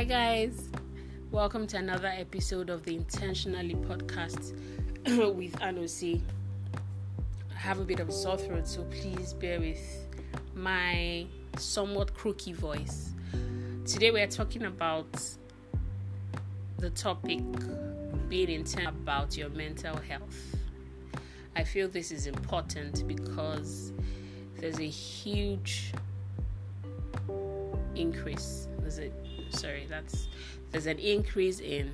Hi, guys. Welcome to another episode of the Intentionally podcast with Anosi. I have a bit of sore throat, so please bear with my somewhat croaky voice. Today, we are talking about the topic being intent about your mental health. I feel this is important because there's a huge increase. There's a sorry, that's there's an increase in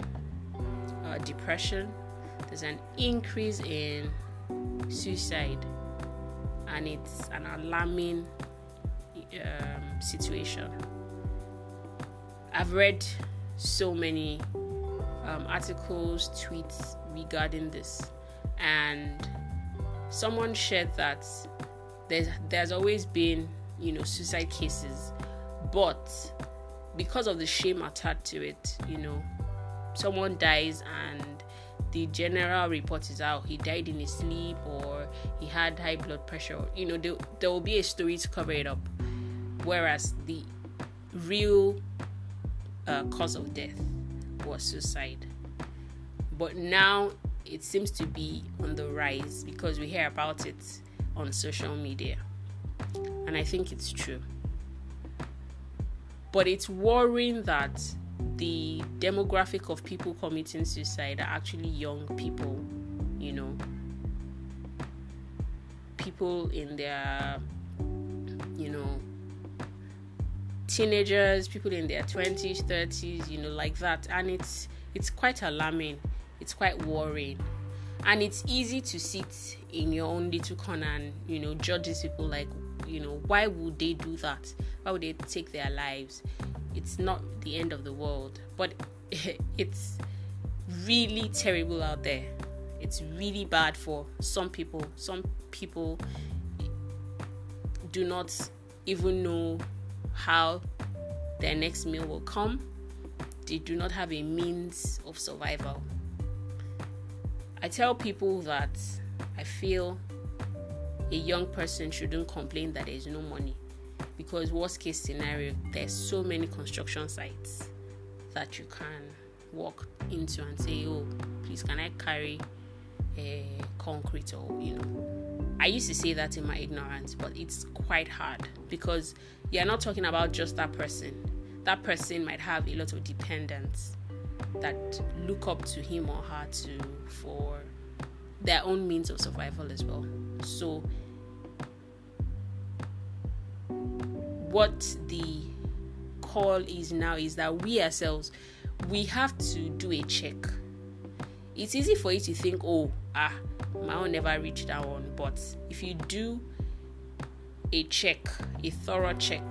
uh, depression. There's an increase in suicide, and it's an alarming um, situation. I've read so many um, articles, tweets regarding this, and someone shared that there's there's always been you know suicide cases, but because of the shame attached to it, you know, someone dies and the general report is out he died in his sleep or he had high blood pressure you know there, there will be a story to cover it up. Whereas the real uh, cause of death was suicide. But now it seems to be on the rise because we hear about it on social media. And i think it's true but it's worrying that the demographic of people committing suicide are actually young people, you know, people in their, you know, teenagers, people in their 20s, 30s, you know, like that. And it's it's quite alarming. It's quite worrying. And it's easy to sit in your own little corner and, you know, judge these people like, you know, why would they do that? Why would they take their lives? It's not the end of the world, but it's really terrible out there. It's really bad for some people. Some people do not even know how their next meal will come. They do not have a means of survival. I tell people that I feel a young person shouldn't complain that there is no money. Because worst case scenario there's so many construction sites that you can walk into and say oh please can i carry a concrete or you know? I used to say that in my ignorance but it's quite hard because you're not talking about just that person. That person might have a lot of dependents that look up to him or her to for their own means of survival as well so what the call is now is that we ourselves we have to do a check. It's easy for you to think, oh, ah, my own never reached that one. But if you do a check, a thorough check,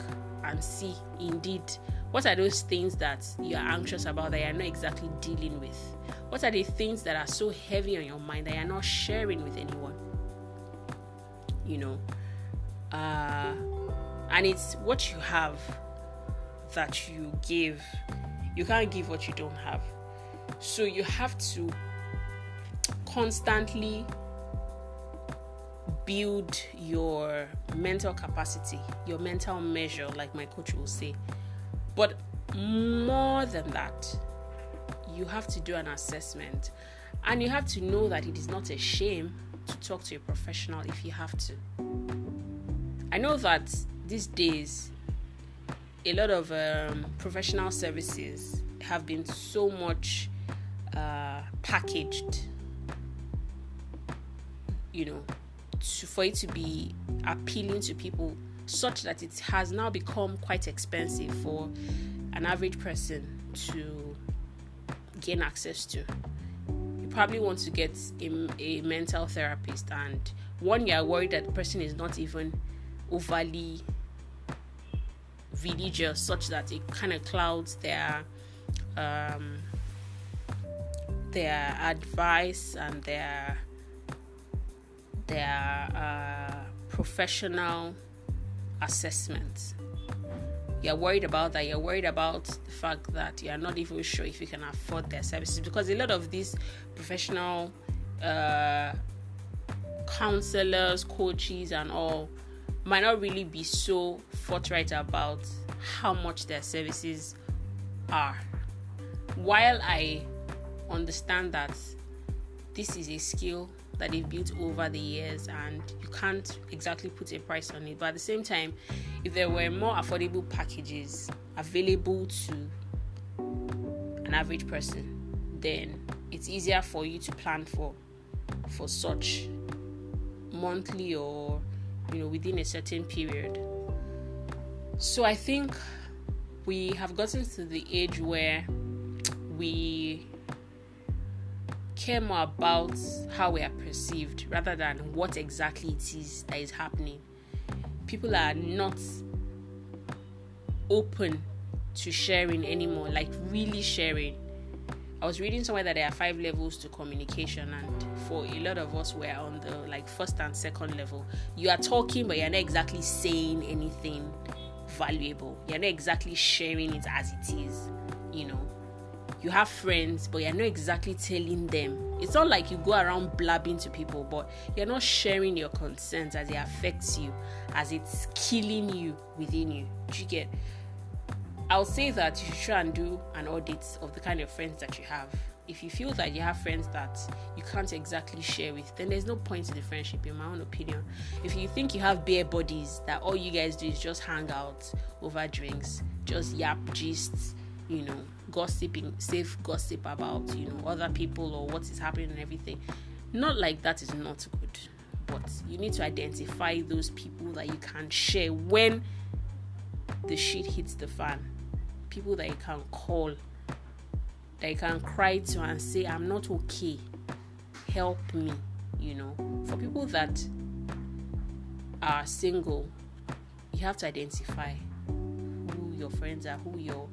and see indeed what are those things that you are anxious about that you're not exactly dealing with? What are the things that are so heavy on your mind that you're not sharing with anyone? You know, uh, and it's what you have that you give. You can't give what you don't have. So you have to constantly build your mental capacity, your mental measure, like my coach will say. But more than that, you have to do an assessment and you have to know that it is not a shame to talk to a professional if you have to. I know that these days a lot of um, professional services have been so much uh, packaged you know to, for it to be appealing to people such that it has now become quite expensive for an average person to gain access to you probably want to get a, a mental therapist and one you're worried that the person is not even overly religious such that it kind of clouds their um, their advice and their their uh, professional assessment. You're worried about that. You're worried about the fact that you're not even sure if you can afford their services because a lot of these professional uh, counselors, coaches, and all might not really be so forthright about how much their services are. While I understand that this is a skill that they've built over the years and you can't exactly put a price on it, but at the same time, if there were more affordable packages available to an average person, then it's easier for you to plan for for such monthly or you know within a certain period. So I think we have gotten to the age where we care more about how we are perceived rather than what exactly it is that is happening. People are not open to sharing anymore, like really sharing. I was reading somewhere that there are five levels to communication, and for a lot of us, we're on the like first and second level. You are talking, but you're not exactly saying anything valuable. You're not exactly sharing it as it is, you know. You have friends, but you're not exactly telling them. It's not like you go around blabbing to people, but you're not sharing your concerns as it affects you, as it's killing you within you. Do you get? I'll say that you should try and do an audit of the kind of friends that you have. If you feel that you have friends that you can't exactly share with, then there's no point in the friendship, in my own opinion. If you think you have bare bodies that all you guys do is just hang out over drinks, just yap gists, you know, gossiping, safe gossip about, you know, other people or what is happening and everything. Not like that is not good, but you need to identify those people that you can share when the shit hits the fan people that you can call, that you can cry to and say, I'm not okay. Help me, you know. For people that are single, you have to identify who your friends are, who your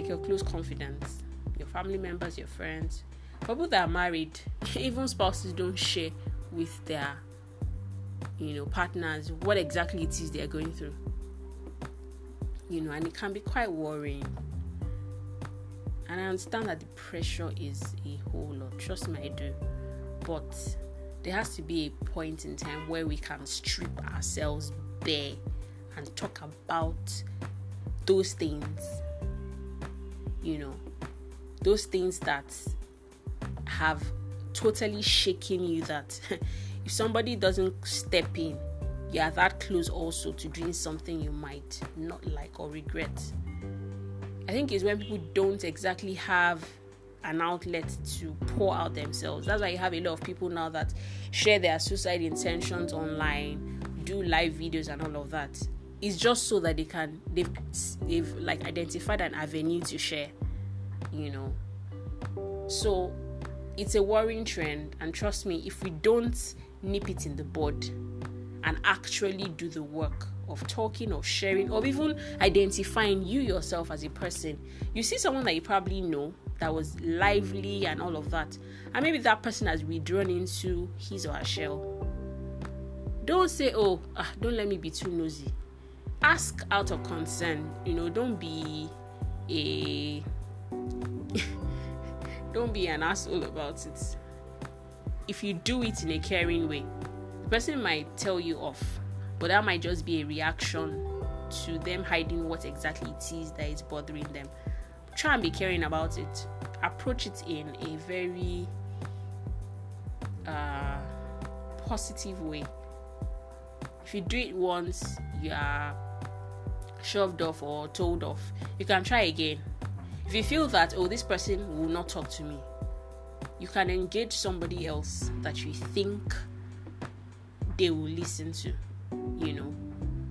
like your close confidants, your family members, your friends. People that are married, even spouses don't share with their you know partners what exactly it is they're going through you know, and it can be quite worrying. And I understand that the pressure is a whole lot. Trust me, I do. But there has to be a point in time where we can strip ourselves bare and talk about those things. You know, those things that have totally shaken you that if somebody doesn't step in you are that close also to doing something you might not like or regret. I think it's when people don't exactly have an outlet to pour out themselves. That's why you have a lot of people now that share their suicide intentions online, do live videos and all of that. It's just so that they can they've they've like identified an avenue to share, you know. So it's a worrying trend and trust me, if we don't nip it in the bud, and actually do the work of talking or sharing or even identifying you yourself as a person. You see someone that you probably know that was lively and all of that, and maybe that person has withdrawn into his or her shell. Don't say, Oh, ah, don't let me be too nosy. Ask out of concern, you know, don't be a don't be an asshole about it. If you do it in a caring way, the person might tell you off, but that might just be a reaction to them hiding what exactly it is that is bothering them. Try and be caring about it. Approach it in a very uh, positive way. If you do it once, you are shoved off or told off, you can try again. If you feel that, oh, this person will not talk to me, you can engage somebody else that you think they will listen to, you know.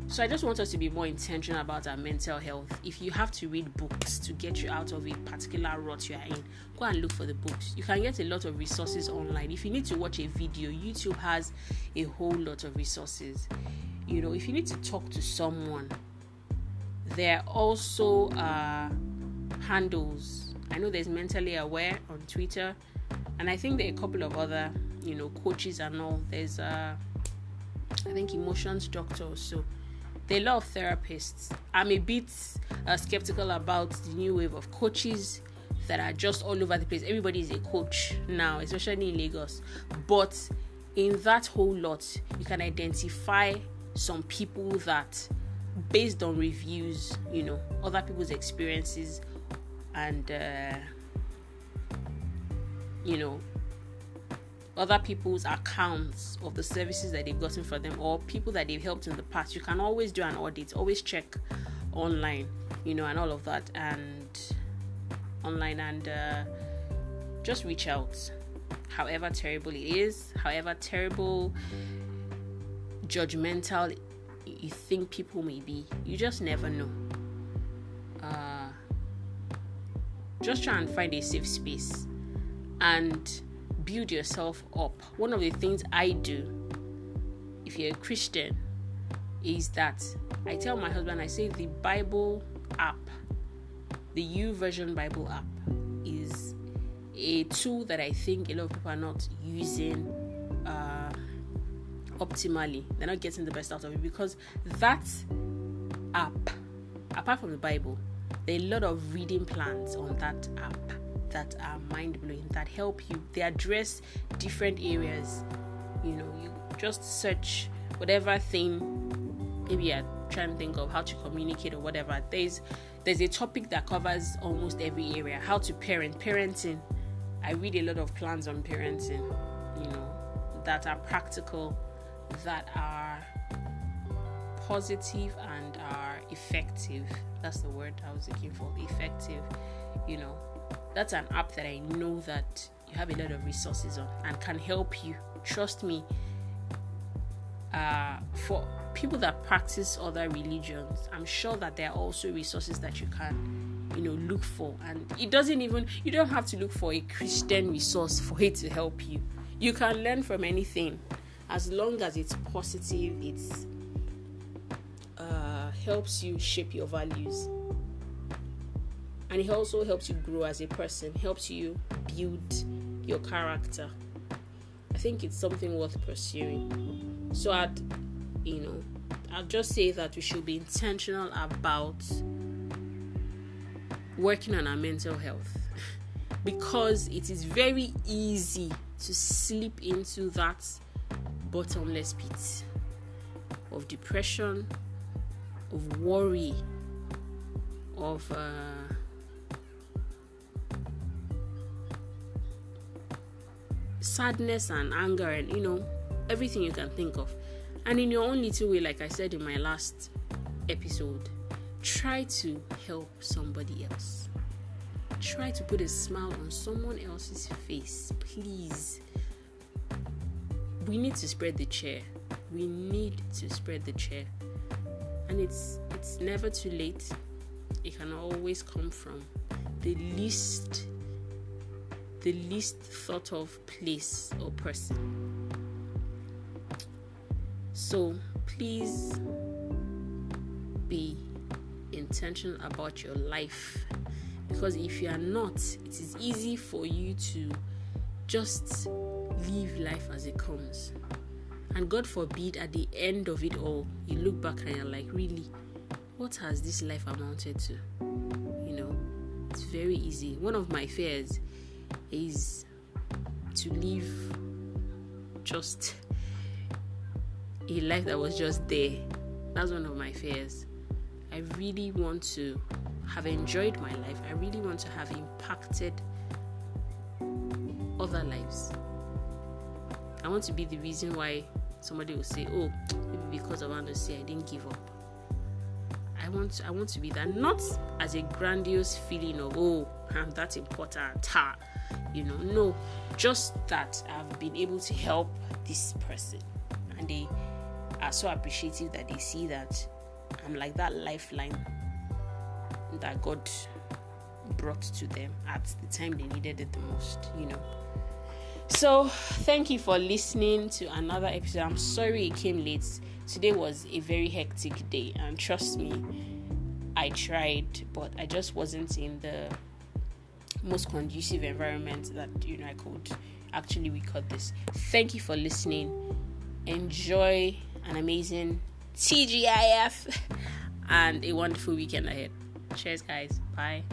So I just want us to be more intentional about our mental health. If you have to read books to get you out of a particular rut you are in, go and look for the books. You can get a lot of resources online. If you need to watch a video, YouTube has a whole lot of resources. You know, if you need to talk to someone, there are also uh, handles. I know there's mentally aware on Twitter, and I think there are a couple of other, you know, coaches and all. There's uh I think emotions doctor. So there are a lot of therapists. I'm a bit uh, skeptical about the new wave of coaches that are just all over the place. Everybody is a coach now, especially in Lagos. But in that whole lot, you can identify some people that based on reviews, you know, other people's experiences, and uh, you know, other people's accounts of the services that they've gotten for them or people that they've helped in the past. You can always do an audit, always check online, you know, and all of that, and online, and uh, just reach out. However terrible it is, however terrible, judgmental you think people may be, you just never know. Uh, just try and find a safe space and build yourself up. One of the things I do, if you're a Christian, is that I tell my husband, I say the Bible app, the YouVersion Bible app, is a tool that I think a lot of people are not using optimally. They're not getting the best out of it because that app, apart from the Bible, there are a lot of reading plans on that app that are mind blowing that help you. They address different areas. You know, you just search whatever thing maybe you're trying to think of how to communicate or whatever. There's there's a topic that covers almost every area. How to parent, parenting. I read a lot of plans on parenting, you know, that are practical, that are positive and are effective. That's the word I was looking for. Effective, you know, that's an app that I know that you have a lot of resources on and can help you. Trust me. Uh, for people that practice other religions, I'm sure that there are also resources that you can, you know, look for. And it doesn't even you don't have to look for a Christian resource for it to help you. You can learn from anything, as long as it's positive. it uh, helps you shape your values and it also helps you grow as a person, helps you build your character. I think it's something worth pursuing. So I'd, you know, I'll just say that we should be intentional about working on our mental health because it is very easy to slip into that bottomless pit of depression, of worry, of uh, sadness and anger and you know everything you can think of. And in your own little way like i said in my last episode try to help somebody else. Try to put a smile on someone else's face please we need to spread the chair. We need to spread the chair. And it's it's never too late. It can always come from the least the least thought of place or person. So please be intentional about your life. Because if you are not, it is easy for you to just live life as it comes. And God forbid, at the end of it all, you look back and you're like, really, what has this life amounted to? You know, it's very easy. One of my fears is to live just a life that was just there. That's one of my fears. I really want to have enjoyed my life. I really want to have impacted other lives. I want to be the reason why somebody will say, "Oh, maybe because of Andosi, I didn't give up." I want, I want to be that, not as a grandiose feeling of, "Oh, I'm that important." Ha you know no just that i've been able to help this person and they are so appreciative that they see that i'm like that lifeline that god brought to them at the time they needed it the most you know so thank you for listening to another episode i'm sorry it came late today was a very hectic day and trust me i tried but i just wasn't in the most conducive environment that you know I could actually record this. Thank you for listening. Enjoy an amazing TGIF and a wonderful weekend ahead. Cheers, guys. Bye.